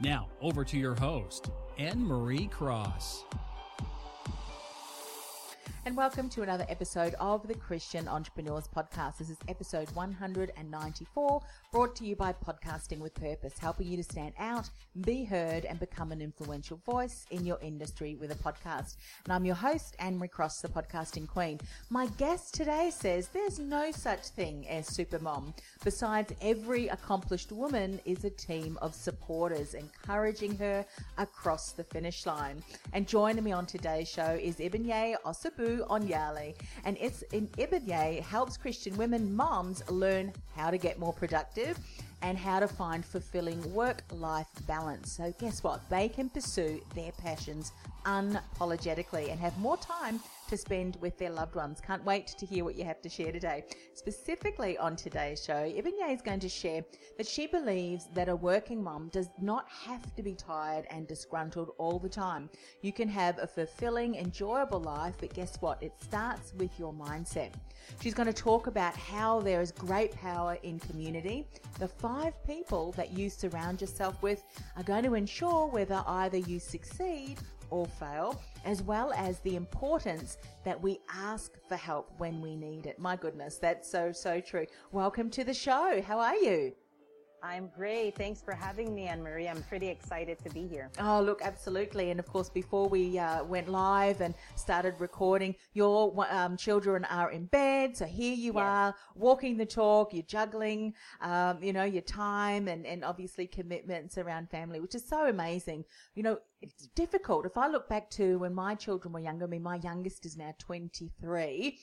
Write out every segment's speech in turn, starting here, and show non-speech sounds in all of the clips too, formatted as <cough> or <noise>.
Now, over to your host, Anne Marie Cross. And welcome to another episode of the Christian Entrepreneurs Podcast. This is episode 194, brought to you by Podcasting with Purpose, helping you to stand out, be heard, and become an influential voice in your industry with a podcast. And I'm your host, Anne Cross, the podcasting queen. My guest today says there's no such thing as supermom. Besides, every accomplished woman is a team of supporters encouraging her across the finish line. And joining me on today's show is Ibinye Osibodu Onyali. And it's in Ibinye helps Christian women moms learn how to get more productive and how to find fulfilling work life balance. So, guess what? They can pursue their passions unapologetically and have more time to spend with their loved ones. Can't wait to hear what you have to share today. Specifically on today's show, Ibinye is going to share that she believes that a working mom does not have to be tired and disgruntled all the time. You can have a fulfilling, enjoyable life, but guess what? It starts with your mindset. She's going to talk about how there is great power in community. The five people that you surround yourself with are going to ensure whether either you succeed or fail, as well as the importance that we ask for help when we need it. My goodness, that's so, so true. Welcome to the show. How are you? I'm great. Thanks for having me, Anne Marie. I'm pretty excited to be here. Oh, look, absolutely. And of course, before we uh, went live and started recording, your um, children are in bed. So here you yes. are walking the talk, you're juggling, um, you know, your time and, and obviously commitments around family, which is so amazing. You know, it's difficult. If I look back to when my children were younger, I mean, my youngest is now 23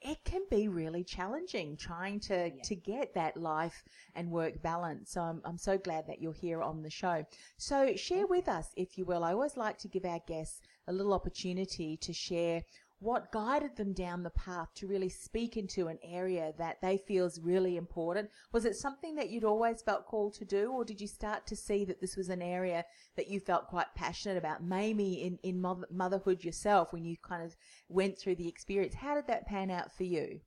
it can be really challenging trying to, yeah. to get that life and work balance. So I'm, I'm so glad that you're here on the show. So share with us, if you will. I always like to give our guests a little opportunity to share what guided them down the path to really speak into an area that they feel is really important? Was it something that you'd always felt called to do, or did you start to see that this was an area that you felt quite passionate about, maybe in, in motherhood yourself when you kind of went through the experience? How did that pan out for you?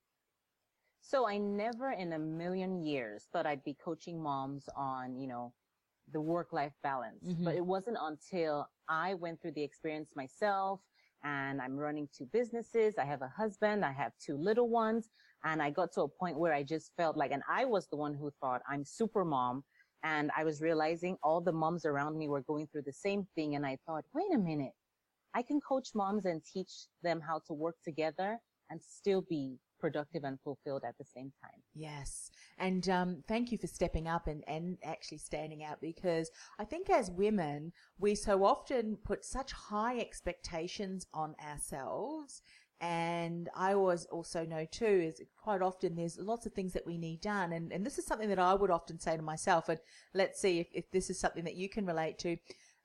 So I never in a million years thought I'd be coaching moms on, you know, the work life balance. Mm-hmm. But it wasn't until I went through the experience myself and I'm running two businesses. I have a husband. I have two little ones. And I got to a point where I just felt like, and I was the one who thought I'm super mom. And I was realizing all the moms around me were going through the same thing. And I thought, wait a minute. I can coach moms and teach them how to work together and still be productive and fulfilled at the same time. Yes. And um, thank you for stepping up and, and actually standing out because I think as women, we so often put such high expectations on ourselves. And I always also know too is quite often there's lots of things that we need done. And, and this is something that I would often say to myself. And let's see if, if this is something that you can relate to.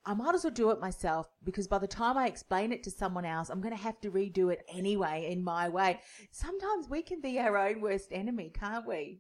I might as well do it myself because by the time I explain it to someone else, I'm going to have to redo it anyway in my way. Sometimes we can be our own worst enemy, can't we?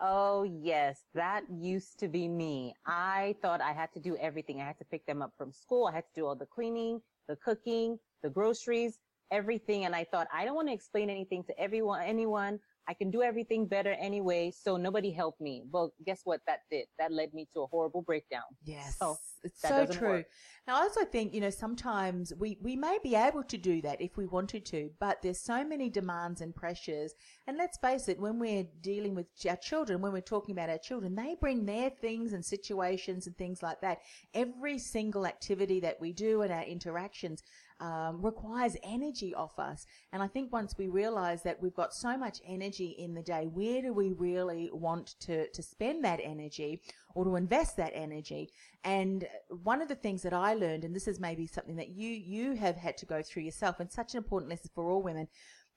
Oh, yes. That used to be me. I thought I had to do everything. I had to pick them up from school. I had to do all the cleaning, the cooking, the groceries, everything. And I thought, I don't want to explain anything to everyone, anyone. I can do everything better anyway. So nobody helped me. Well, guess what that did? That led me to a horrible breakdown. Yes. So It's That so true. work. Now, I also think, you know, sometimes we, we may be able to do that if we wanted to, but there's so many demands and pressures. And let's face it, when we're dealing with our children, when we're talking about our children, they bring their things and situations and things like that. Every single activity that we do and our interactions um, requires energy off us. And I think once we realize that we've got so much energy in the day, where do we really want to, to spend that energy or to invest that energy? And one of the things that I learned, and this is maybe something that you, you have had to go through yourself, and such an important lesson for all women,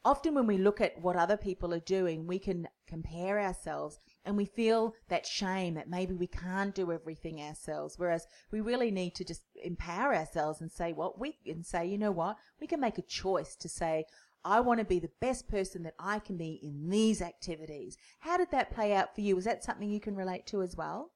often when we look at what other people are doing, we can compare ourselves and we feel that shame that maybe we can't do everything ourselves. Whereas we really need to just empower ourselves and say what we and say, you know what, we can make a choice to say, I want to be the best person that I can be in these activities. How did that play out for you? Is that something you can relate to as well?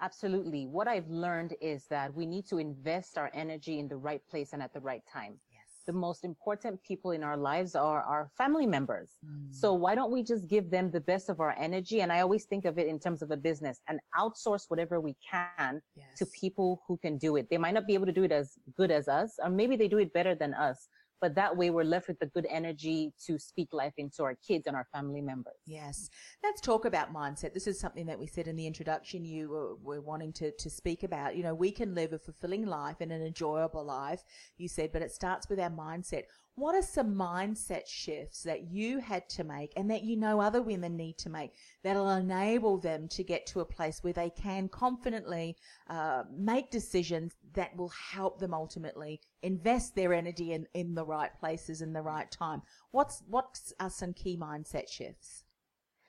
Absolutely. What I've learned is that we need to invest our energy in the right place and at the right time. Yes. The most important people in our lives are our family members. Mm. So why don't we just give them the best of our energy? And I always think of it in terms of a business and outsource whatever we can to people who can do it. They might not be able to do it as good as us, or maybe they do it better than us. But that way we're left with the good energy to speak life into our kids and our family members. Yes. Let's talk about mindset. This is something that we said in the introduction you were, wanting to, to speak about. You know, we can live a fulfilling life and an enjoyable life, you said, but it starts with our mindset. What are some mindset shifts that you had to make and that you know other women need to make that'll enable them to get to a place where they can confidently uh, make decisions that will help them ultimately invest their energy in, in the right places in the right time? What's what are some key mindset shifts?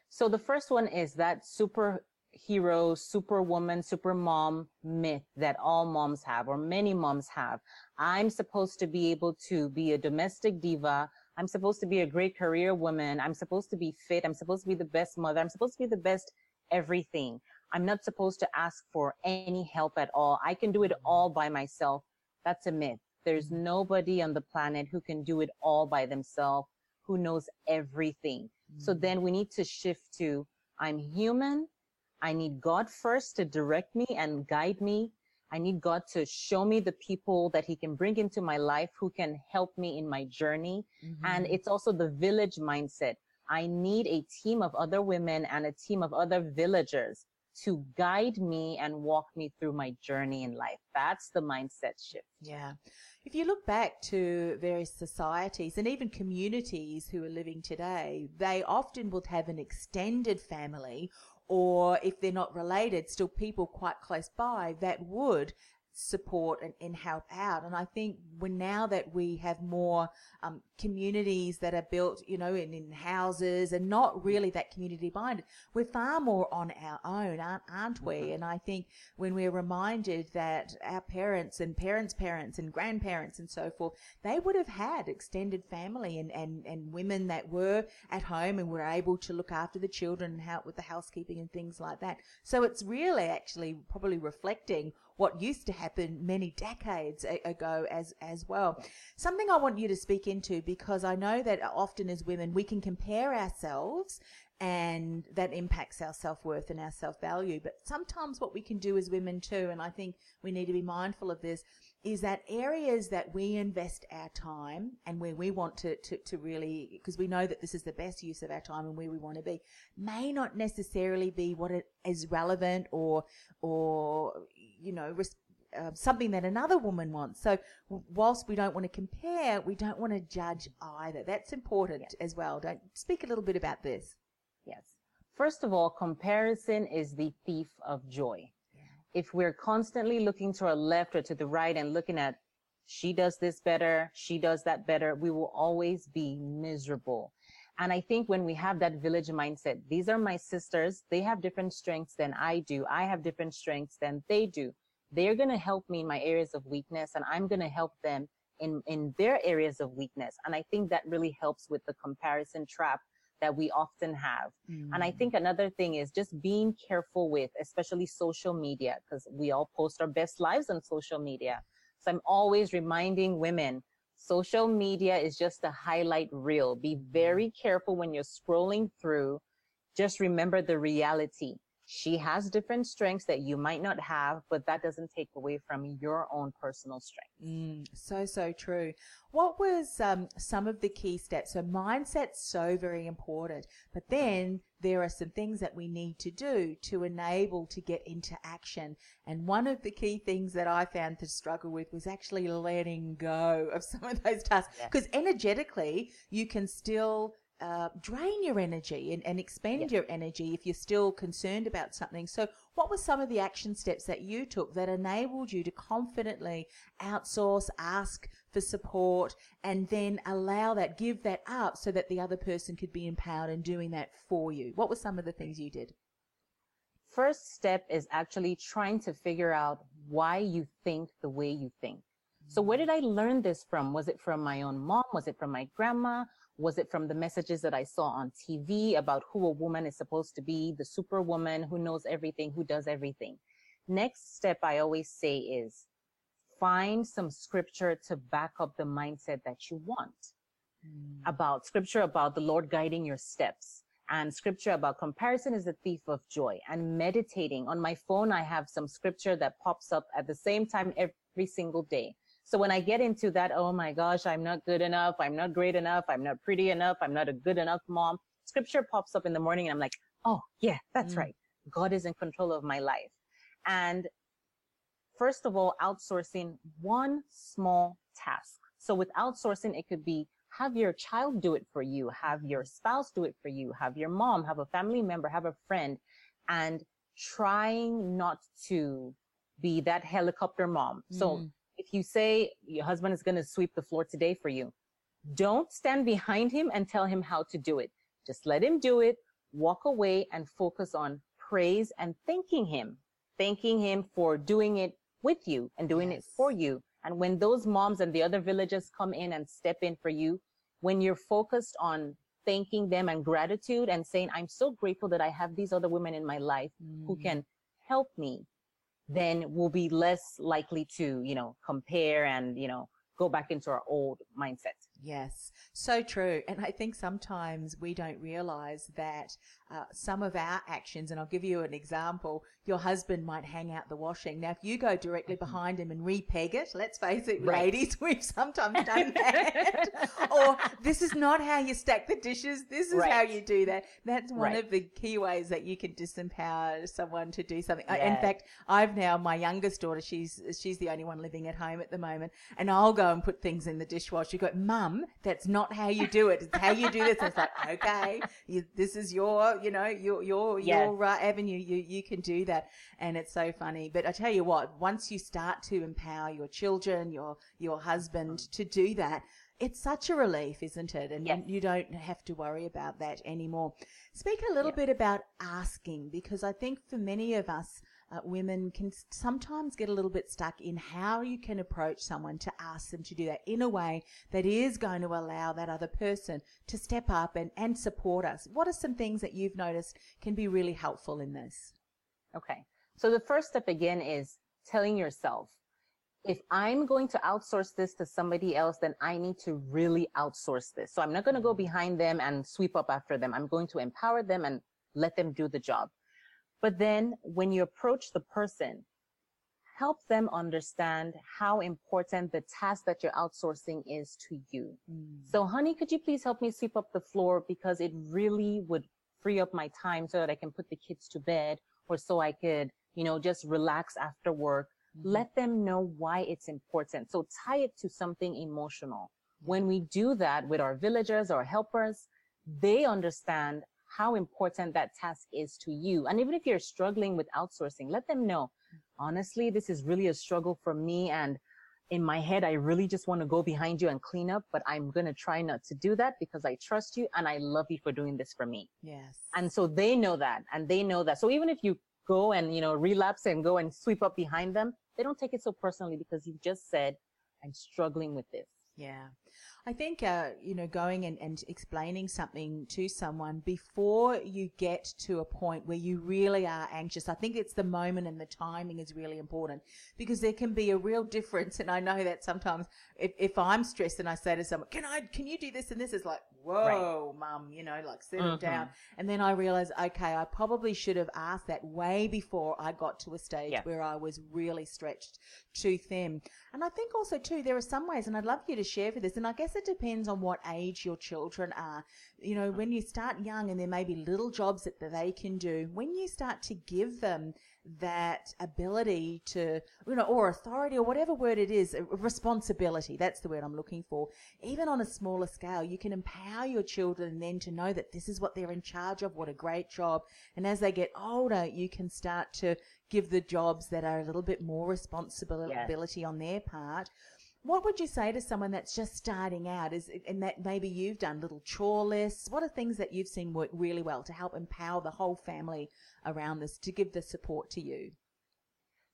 So the first one is that superhero, superwoman, supermom myth that all moms have or many moms have. I'm supposed to be able to be a domestic diva. I'm supposed to be a great career woman. I'm supposed to be fit. I'm supposed to be the best mother. I'm supposed to be the best everything. I'm not supposed to ask for any help at all. I can do it all by myself. That's a myth. There's nobody on the planet who can do it all by themselves, who knows everything. So mm-hmm. then we need to shift to I'm human. I need God first to direct me and guide me. I need God to show me the people that he can bring into my life who can help me in my journey. Mm-hmm. And it's also the village mindset. I need a team of other women and a team of other villagers to guide me and walk me through my journey in life. That's the mindset shift. Yeah. If you look back to various societies and even communities who are living today, they often would have an extended family or if they're not related, still people quite close by that would support and, and help out. And I think when now that we have more um, communities that are built, you know, in, in houses and not really that community minded, we're far more on our own, aren't, aren't we? And I think when we're reminded that our parents and parents' parents and grandparents and so forth, they would have had extended family and, and, and women that were at home and were able to look after the children and help with the housekeeping and things like that. So it's really actually probably reflecting what used to happen many decades ago as as well. Something I want you to speak into because I know that often as women we can compare ourselves and that impacts our self-worth and our self-value but sometimes what we can do as women too and I think we need to be mindful of this is that areas that we invest our time and where we want to, to, to really, because we know that this is the best use of our time and where we want to be, may not necessarily be what it is relevant or, or, you know, res- uh, something that another woman wants. So w- whilst we don't want to compare, we don't want to judge either. That's important as well. Don't speak a little bit about this. Yes. First of all, comparison is the thief of joy. If we're constantly looking to our left or to the right and looking at she does this better, she does that better, we will always be miserable. And I think when we have that village mindset, these are my sisters. They have different strengths than I do. I have different strengths than they do. They're going to help me in my areas of weakness and I'm going to help them in, in their areas of weakness. And I think that really helps with the comparison trap that we often have. And I mm. think another thing is just being careful with, especially social media, because we all post our best lives on social media. So I'm always reminding women, social media is just a highlight reel. Be very careful when you're scrolling through. Just remember the reality. she has different strengths that you might not have, but that doesn't take away from your own personal strength. Mm, so, so true. What was um, some of the key steps? So mindset's so very important, but then there are some things that we need to do to enable to get into action. And one of the key things that I found to struggle with was actually letting go of some of those tasks because energetically you can still uh, drain your energy and, and expend yes. your energy if you're still concerned about something. So, what were some of the action steps that you took that enabled you to confidently outsource, ask for support, and then allow that, give that up so that the other person could be empowered in doing that for you? What were some of the things you did? First step is actually trying to figure out why you think the way you think. So where did I learn this from? Was it from my own mom? Was it from my grandma? Was it from the messages that I saw on TV about who a woman is supposed to be, the superwoman who knows everything, who does everything? Next step I always say is find some scripture to back up the mindset that you want. Mm. About scripture about the Lord guiding your steps and scripture about comparison is a thief of joy and meditating on my phone. I have some scripture that pops up at the same time every single day so when I get into that, oh my gosh, I'm not good enough. I'm not great enough. I'm not pretty enough. I'm not a good enough mom. Scripture pops up in the morning and I'm like, oh yeah, that's mm. right. God is in control of my life. And first of all, outsourcing one small task. So with outsourcing, it could be have your child do it for you, have your spouse do it for you, have your mom, have a family member, have a friend, and trying not to be that helicopter mom. Mm. So if you say your husband is going to sweep the floor today for you, don't stand behind him and tell him how to do it. Just let him do it, walk away and focus on praise and thanking him, thanking him for doing it with you and doing yes. it for you. And when those moms and the other villagers come in and step in for you, when you're focused on thanking them and gratitude and saying, I'm so grateful that I have these other women in my life mm. who can help me then we'll be less likely to, you know, compare and, you know, go back into our old mindset. Yes, so true. And I think sometimes we don't realize that uh, some of our actions, and I'll give you an example, your husband might hang out the washing. Now, if you go directly mm-hmm. behind him and repeg it, let's face it, right. ladies, <laughs> we've sometimes done that. <laughs> or this is not how you stack the dishes. This is right. how you do that. That's one right. of the key ways that you can disempower someone to do something. In fact, I've now, my youngest daughter, she's, she's the only one living at home at the moment, and I'll go and put things in the dishwasher. You go, mum, that's not how you do it. It's how you do this. And it's like, okay, you, this is your, you know, your, your, yes. your uh, avenue. You, you can do that. And it's so funny. But I tell you what, once you start to empower your children, your, your husband to do that, it's such a relief, isn't it? And yes. you don't have to worry about that anymore. Speak a little bit about asking because I think for many of us, uh, women can sometimes get a little bit stuck in how you can approach someone to ask them to do that in a way that is going to allow that other person to step up and, and support us. What are some things that you've noticed can be really helpful in this? Okay. So the first step again is telling yourself, if I'm going to outsource this to somebody else, then I need to really outsource this. So I'm not going to go mm-hmm. behind them and sweep up after them. I'm going to empower them and let them do the job. But then when you approach the person, help them understand how important the task that you're outsourcing is to you. Mm. So honey, could you please help me sweep up the floor because it really would free up my time so that I can put the kids to bed or so I could, you know, just relax after work. Mm-hmm. Let them know why it's important. So tie it to something emotional. When we do that with our villagers or helpers, they understand how important that task is to you. And even if you're struggling with outsourcing, let them know, honestly, this is really a struggle for me. And in my head, I really just want to go behind you and clean up, but I'm going to try not to do that because I trust you and I love you for doing this for me. Yes. And so they know that and they know that. So even if you go and, you know, relapse and go and sweep up behind them, they don't take it so personally because you've just said, I'm struggling with this. Yeah. I think, uh, you know, going and, and explaining something to someone before you get to a point where you really are anxious, I think it's the moment and the timing is really important because there can be a real difference. And I know that sometimes if, if I'm stressed and I say to someone, can I, can you do this and this is like, whoa, right. mum, you know, like settle mm-hmm. down. And then I realize, okay, I probably should have asked that way before I got to a stage yeah. where I was really stretched too thin. And I think also too, there are some ways, and I'd love you to share for this, and I guess it depends on what age your children are. You know, when you start young and there may be little jobs that they can do, when you start to give them that ability to, you know, or authority or whatever word it is, uh, responsibility, that's the word I'm looking for. Even on a smaller scale, you can empower your children then to know that this is what they're in charge of, what a great job. And as they get older, you can start to give the jobs that are a little bit more responsibility yes. on their part. What would you say to someone that's just starting out? Is and that maybe you've done little chore lists. What are things that you've seen work really well to help empower the whole family around this to give the support to you?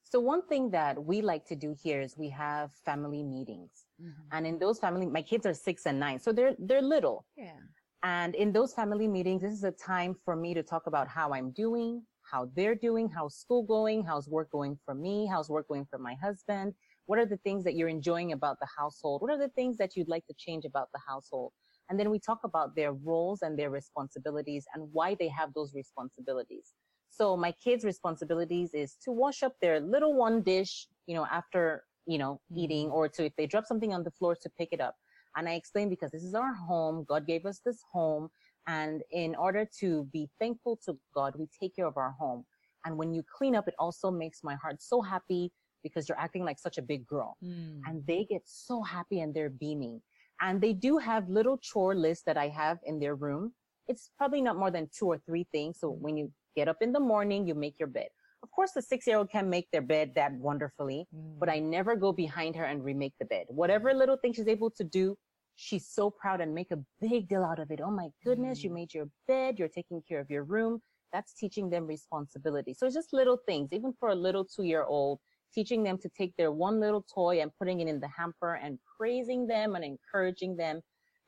So one thing that we like to do here is we have family meetings, mm-hmm. and in those family, my kids are six and nine, so they're they're little. Yeah. And in those family meetings, this is a time for me to talk about how I'm doing, how they're doing, how's school going, how's work going for me, how's work going for my husband. What are the things that you're enjoying about the household? What are the things that you'd like to change about the household? And then we talk about their roles and their responsibilities and why they have those responsibilities. So my kids' responsibilities is to wash up their little one dish, you know, after, you know, mm-hmm. eating or to, if they drop something on the floor to pick it up. And I explain because this is our home. God gave us this home. And in order to be thankful to God, we take care of our home. And when you clean up, it also makes my heart so happy because you're acting like such a big girl. Mm. And they get so happy and they're beaming. And they do have little chore lists that I have in their room. It's probably not more than two or three things. So when you get up in the morning, you make your bed. Of course, the six year old can make their bed that wonderfully, mm. but I never go behind her and remake the bed. Whatever little thing she's able to do, she's so proud and make a big deal out of it. Oh my goodness, mm. you made your bed, you're taking care of your room. That's teaching them responsibility. So it's just little things, even for a little two year old, teaching them to take their one little toy and putting it in the hamper and praising them and encouraging them.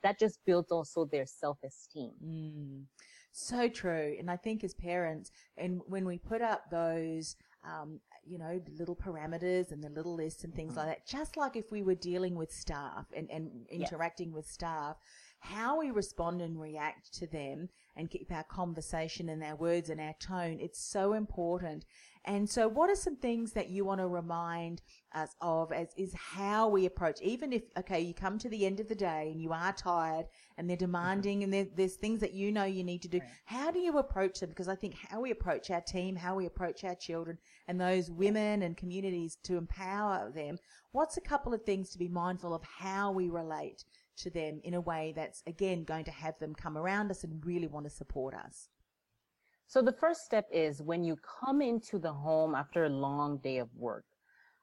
That just builds also their self esteem. Mm. So true. And I think as parents, and when we put up those um, you know, little parameters and the little lists and things mm-hmm. like that. Just like if we were dealing with staff and, and interacting with staff, how we respond and react to them and keep our conversation and our words and our tone, it's so important. And so what are some things that you want to remind us of as is how we approach, even if, okay, you come to the end of the day and you are tired and they're demanding and there's things that you know you need to do. How do you approach them? Because I think how we approach our team, how we approach our children and those women and communities to empower them. What's a couple of things to be mindful of how we relate to them in a way that's again going to have them come around us and really want to support us? So the first step is when you come into the home after a long day of work,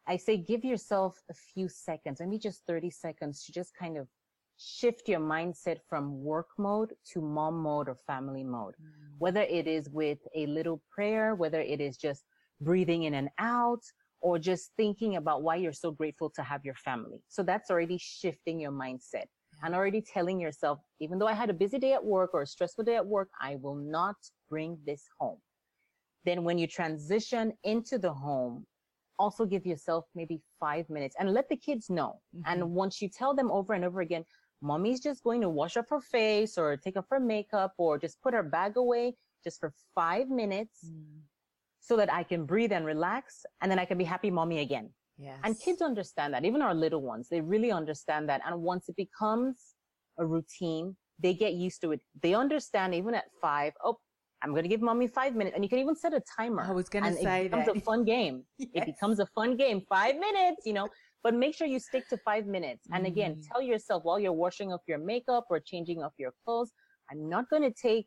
I say give yourself a few seconds, maybe just 30 seconds to just kind of shift your mindset from work mode to mom mode or family mode. Mm. Whether it is with a little prayer, whether it is just breathing in and out, or just thinking about why you're so grateful to have your family. So that's already shifting your mindset and already telling yourself, even though I had a busy day at work or a stressful day at work, I will not bring this home. Then when you transition into the home, also give yourself maybe five minutes and let the kids know. Mm-hmm. And once you tell them over and over again, mommy's just going to wash up her face or take off her makeup or just put her bag away just for five minutes mm. so that I can breathe and relax and then I can be happy mommy again. Yes. And kids understand that, even our little ones, they really understand that. And once it becomes a routine, they get used to it. They understand even at five, oh, I'm going to give mommy five minutes. And you can even set a timer. I was going to say it becomes that. a fun game. <laughs> yes. It becomes a fun game. Five minutes, you know, but make sure you stick to five minutes. And again, mm. tell yourself while you're washing off your makeup or changing off your clothes, I'm not going to take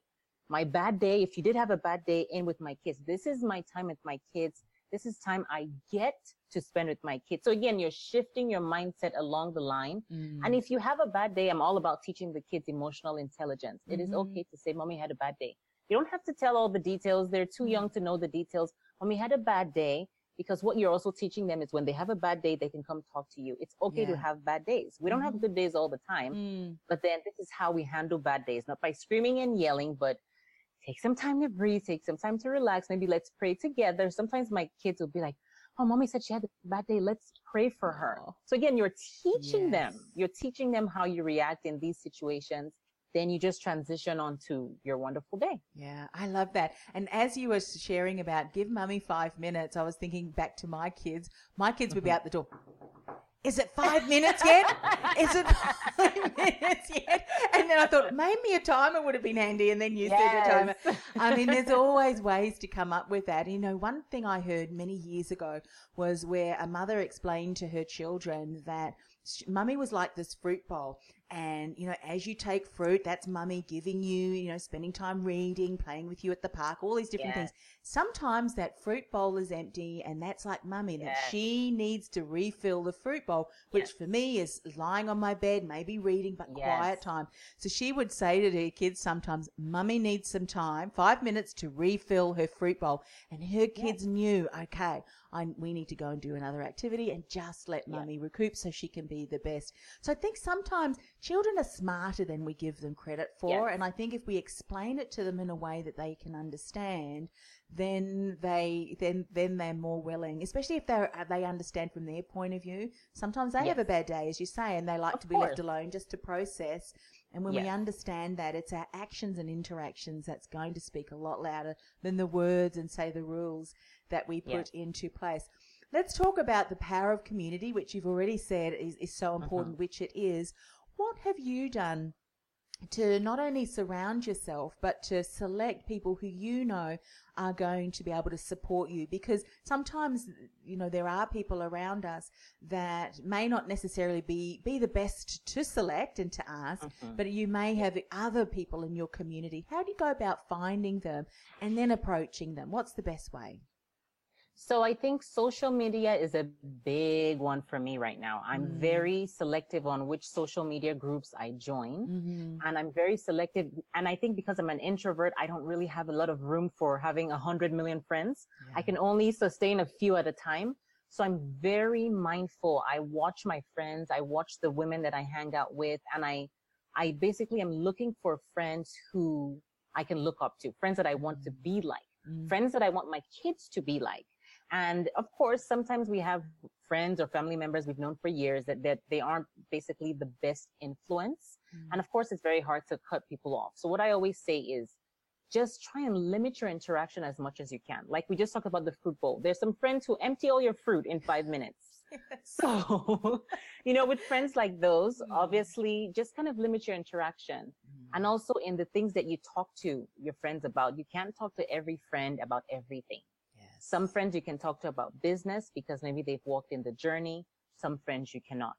my bad day. If you did have a bad day in with my kids, this is my time with my kids. This is time I get to spend with my kids. So again, you're shifting your mindset along the line. Mm. And if you have a bad day, I'm all about teaching the kids emotional intelligence. Mm-hmm. It is mm-hmm. okay to say, mommy had a bad day. You don't have to tell all the details. They're too young to know the details. Mommy had a bad day. because what you're also teaching them is when they have a bad day, they can come talk to you. It's okay to have bad days. We don't have Mhm. good days all the time, Mm. but then this is how we handle bad days, not by screaming and yelling, but take some time to breathe, take some time to relax. Maybe let's pray together. Sometimes my kids will be like, Oh, mommy said she had a bad day. Let's pray for her. So again, you're teaching them, you're teaching them how you react in these situations. Then you just transition on to your wonderful day. Yeah, I love that. And as you were sharing about give mummy five minutes, I was thinking back to my kids. My kids would be mm-hmm. out the door. Is it five minutes yet? Is it five <laughs> minutes yet? And then I thought maybe a timer would have been handy, and then you said a timer. I mean, there's always ways to come up with that. You know, one thing I heard many years ago was where a mother explained to her children that mummy was like this fruit bowl. And, you know, as you take fruit, that's mummy giving you, you know, spending time reading, playing with you at the park, all these different Yes. things. Sometimes that fruit bowl is empty and that's like mummy, that she needs to refill the fruit bowl, which Yes. for me is lying on my bed, maybe reading, but quiet time. So she would say to her kids sometimes, Mummy needs some time, five minutes to refill her fruit bowl. And her kids knew, okay, I, we need to go and do another activity and just let mummy recoup so she can be the best. So I think sometimes children are smarter than we give them credit for. Yes. And I think if we explain it to them in a way that they can understand, then they then then they're more willing, especially if they they understand from their point of view. Sometimes they have a bad day, as you say, and they like Of to be left alone just to process. And when we understand that, it's our actions and interactions that's going to speak a lot louder than the words and say the rules that we put Yes. into place. Let's talk about the power of community, which you've already said is, is so Mm-hmm. important, which it is. What have you done to not only surround yourself, but to select people who you know are going to be able to support you. Because sometimes, you know, there are people around us that may not necessarily be, be the best to select and to ask, Mhm. but you may have other people in your community. How do you go about finding them and then approaching them? What's the best way? So I think social media is a big one for me right now. I'm Mm. very selective on which social media groups I join. Mm-hmm. And I'm very selective. And I think because I'm an introvert, I don't really have a lot of room for having a hundred million friends. I can only sustain a few at a time. So I'm very mindful. I watch my friends. I watch the women that I hang out with. And I, I basically am looking for friends who I can look up to, friends that I want to be like, Mm. friends that I want my kids to be like. And of course, sometimes we have friends or family members we've known for years that, that they aren't basically the best influence. And of course, it's very hard to cut people off. So what I always say is just try and limit your interaction as much as you can. Like we just talked about the fruit bowl. There's some friends who empty all your fruit in five minutes. <laughs> So, <laughs> you know, with friends like those, Mm. obviously just kind of limit your interaction. And also in the things that you talk to your friends about, you can't talk to every friend about everything. Some friends you can talk to about business because maybe they've walked in the journey. Some friends you cannot.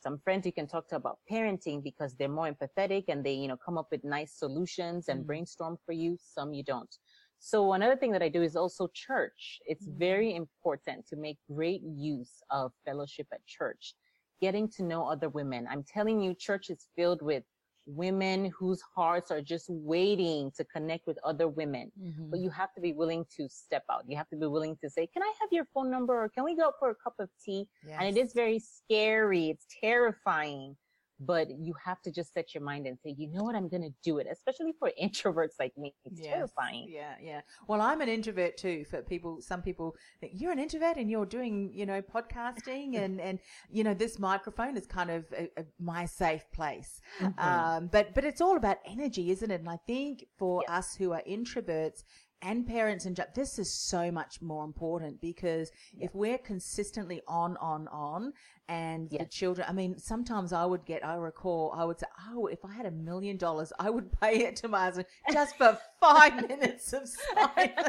Some friends you can talk to about parenting because they're more empathetic and they, you know, come up with nice solutions and Mm. brainstorm for you. Some you don't. So another thing that I do is also church. It's very important to make great use of fellowship at church, getting to know other women. I'm telling you, church is filled with women whose hearts are just waiting to connect with other women. Mm-hmm. But you have to be willing to step out. You have to be willing to say, can I have your phone number or can we go out for a cup of tea? And it is very scary. It's terrifying, but you have to just set your mind and say, you know what? I'm going to do it, especially for <laughs> introverts like me. It's Yes. terrifying. Yeah, yeah. Well, I'm an introvert too. For people, some people think you're an introvert and you're doing, you know, podcasting <laughs> and and you know this microphone is kind of a, a, my safe place. Mm-hmm. Um, but but it's all about energy, isn't it? And I think for Yes. us who are introverts. And parents and this is so much more important because if we're consistently on, on, on, and the children, I mean, sometimes I would get, I recall, I would say, oh, if I had a million dollars, I would <laughs> pay it to my husband just for five <laughs> minutes of <laughs> silence.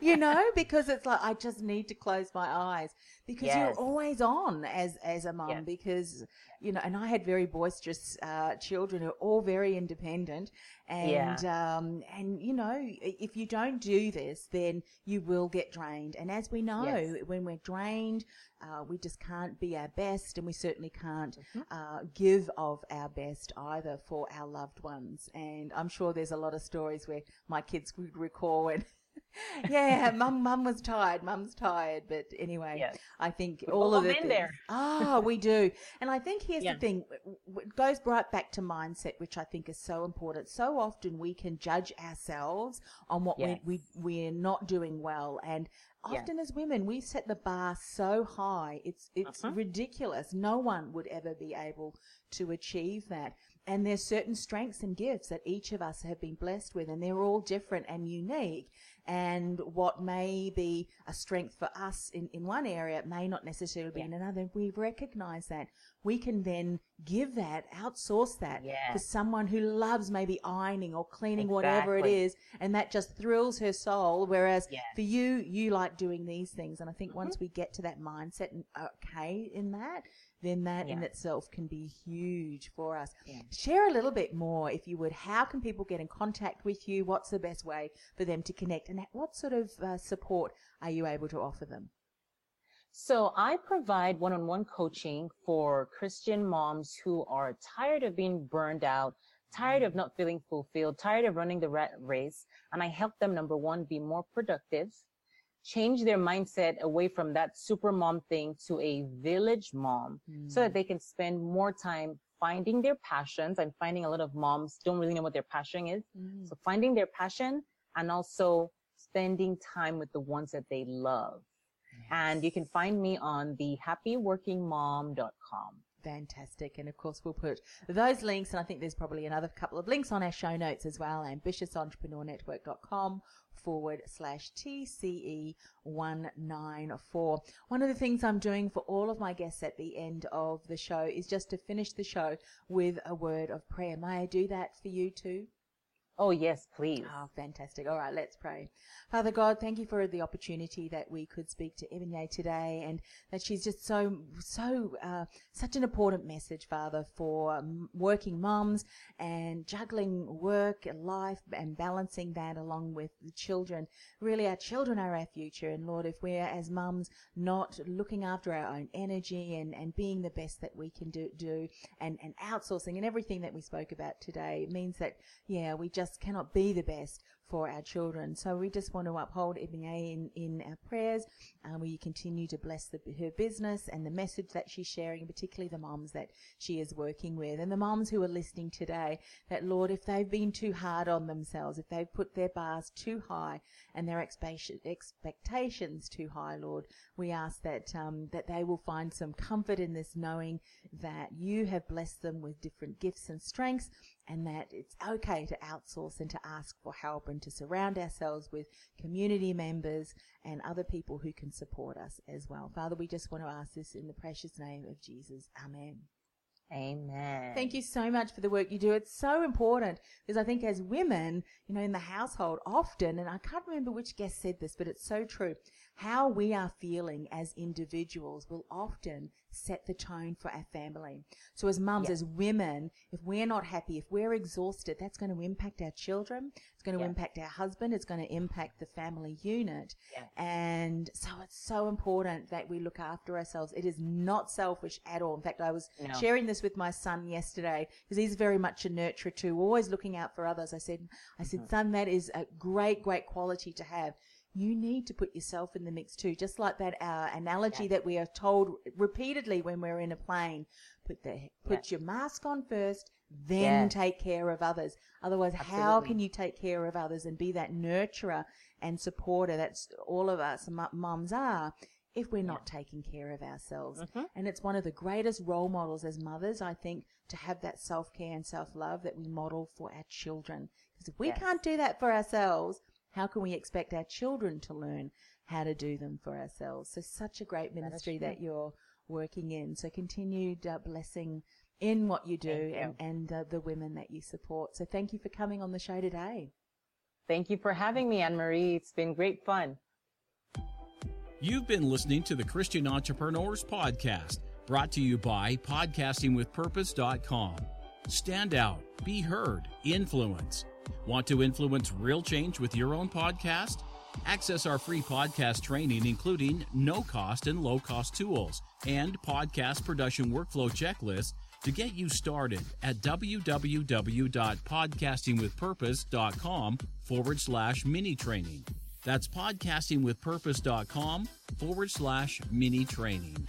you know, because it's like, I just need to close my eyes because you're always on as, as a mum Yes. because, you know, and I had very boisterous, uh, children who are all very independent and, um, and, you know, if you don't do this, then you will get drained. And as we know, Yes. when we're drained, uh, we just can't be our best and we certainly can't Mm-hmm. uh, give of our best either for our loved ones. And I'm sure there's a lot of stories where my kids would recall when <laughs> <laughs> yeah, mum, mum was tired. Mum's tired, but anyway, Yes. I think We've all all of the been there. <laughs> Ah, we do, and I think here's Yeah. the thing: it goes right back to mindset, which I think is so important. So often we can judge ourselves on what Yes. we, we we're not doing well, and Yes. often as women we set the bar so high it's it's Mhm. ridiculous. No one would ever be able to achieve that. And there's certain strengths and gifts that each of us have been blessed with, and they're all different and unique. And what may be a strength for us in, in one area may not necessarily be Yeah. in another. We recognize that. We can then give that, outsource that to someone who loves maybe ironing or cleaning, whatever it is, and that just thrills her soul. Whereas Yes. for you, you like doing these things. And I think Mm-hmm. once we get to that mindset and okay in that, then that in itself can be huge for us. Yeah. Share a little bit more, if you would. How can people get in contact with you? What's the best way for them to connect? And what sort of uh, support are you able to offer them? So I provide one-on-one coaching for Christian moms who are tired of being burned out, tired of not feeling fulfilled, tired of running the rat race. And I help them, number one, be more productive, change their mindset away from that super mom thing to a village mom so that they can spend more time finding their passions. I'm finding a lot of moms don't really know what their passion is. Mm. So finding their passion and also spending time with the ones that they love. And you can find me on the happyworkingmom.com. Fantastic. And of course, we'll put those links, and I think there's probably another couple of links on our show notes as well, ambitiousentrepreneurnetwork.com forward slash TCE 194. One of the things I'm doing for all of my guests at the end of the show is just to finish the show with a word of prayer. May I do that for you too? Oh, yes, please. Oh, fantastic. All right, let's pray. Father God, thank you for the opportunity that we could speak to Ebony today and that she's just so, so, uh, such an important message, Father, for um, working moms and juggling work and life and balancing that along with the children. Really, our children are our future. And Lord, if we're as mums not looking after our own energy and, and being the best that we can do, do and, and outsourcing and everything that we spoke about today, means that, yeah, we just cannot be the best for our children. So we just want to uphold Ebony in, in our prayers. Um, we continue to bless the, her business and the message that she's sharing, particularly the moms that she is working with and the moms who are listening today. That Lord, if they've been too hard on themselves, if they've put their bars too high and their expectations too high, Lord, we ask that um, that they will find some comfort in this, knowing that you have blessed them with different gifts and strengths and that it's okay to outsource and to ask for help and to surround ourselves with community members and other people who can support us as well. Father, we just want to ask this in the precious name of Jesus. Amen. Amen. Thank you so much for the work you do. It's so important because I think as women, you know, in the household often, and I can't remember which guest said this, but it's so true, how we are feeling as individuals will often set the tone for our family. So as mums, Yeah. as women, if we're not happy, if we're exhausted, that's going to impact our children. It's going to Yeah. impact our husband. It's going to impact the family unit. Yeah. And so it's so important that we look after ourselves. It is not selfish at all. In fact, I was No. sharing this with my son yesterday because he's very much a nurturer too, always looking out for others. I said, I said, Mm-hmm. son, that is a great, great quality to have. You need to put yourself in the mix too, just like that uh, analogy that we are told repeatedly when we're in a plane. Put the put your mask on first, then Yes. take care of others. Otherwise, how can you take care of others and be that nurturer and supporter? That's all of us mu- mums are. If we're not taking care of ourselves. And it's one of the greatest role models as mothers, I think, to have that self care and self love that we model for our children. Because if we Yes. can't do that for ourselves, how can we expect our children to learn how to do them for ourselves? So, such a great ministry that, you're working in. So, continued uh, blessing in what you do you. and, and uh, the women that you support. So, thank you for coming on the show today. Thank you for having me, Anne Marie. It's been great fun. You've been listening to the Christian Entrepreneurs Podcast, brought to you by podcastingwithpurpose.com. Stand out, be heard, influence. Want to influence real change with your own podcast? Access our free podcast training, including no cost and low cost tools and podcast production workflow checklist to get you started at www.podcastingwithpurpose.com forward slash mini training. That's podcastingwithpurpose.com forward slash mini training.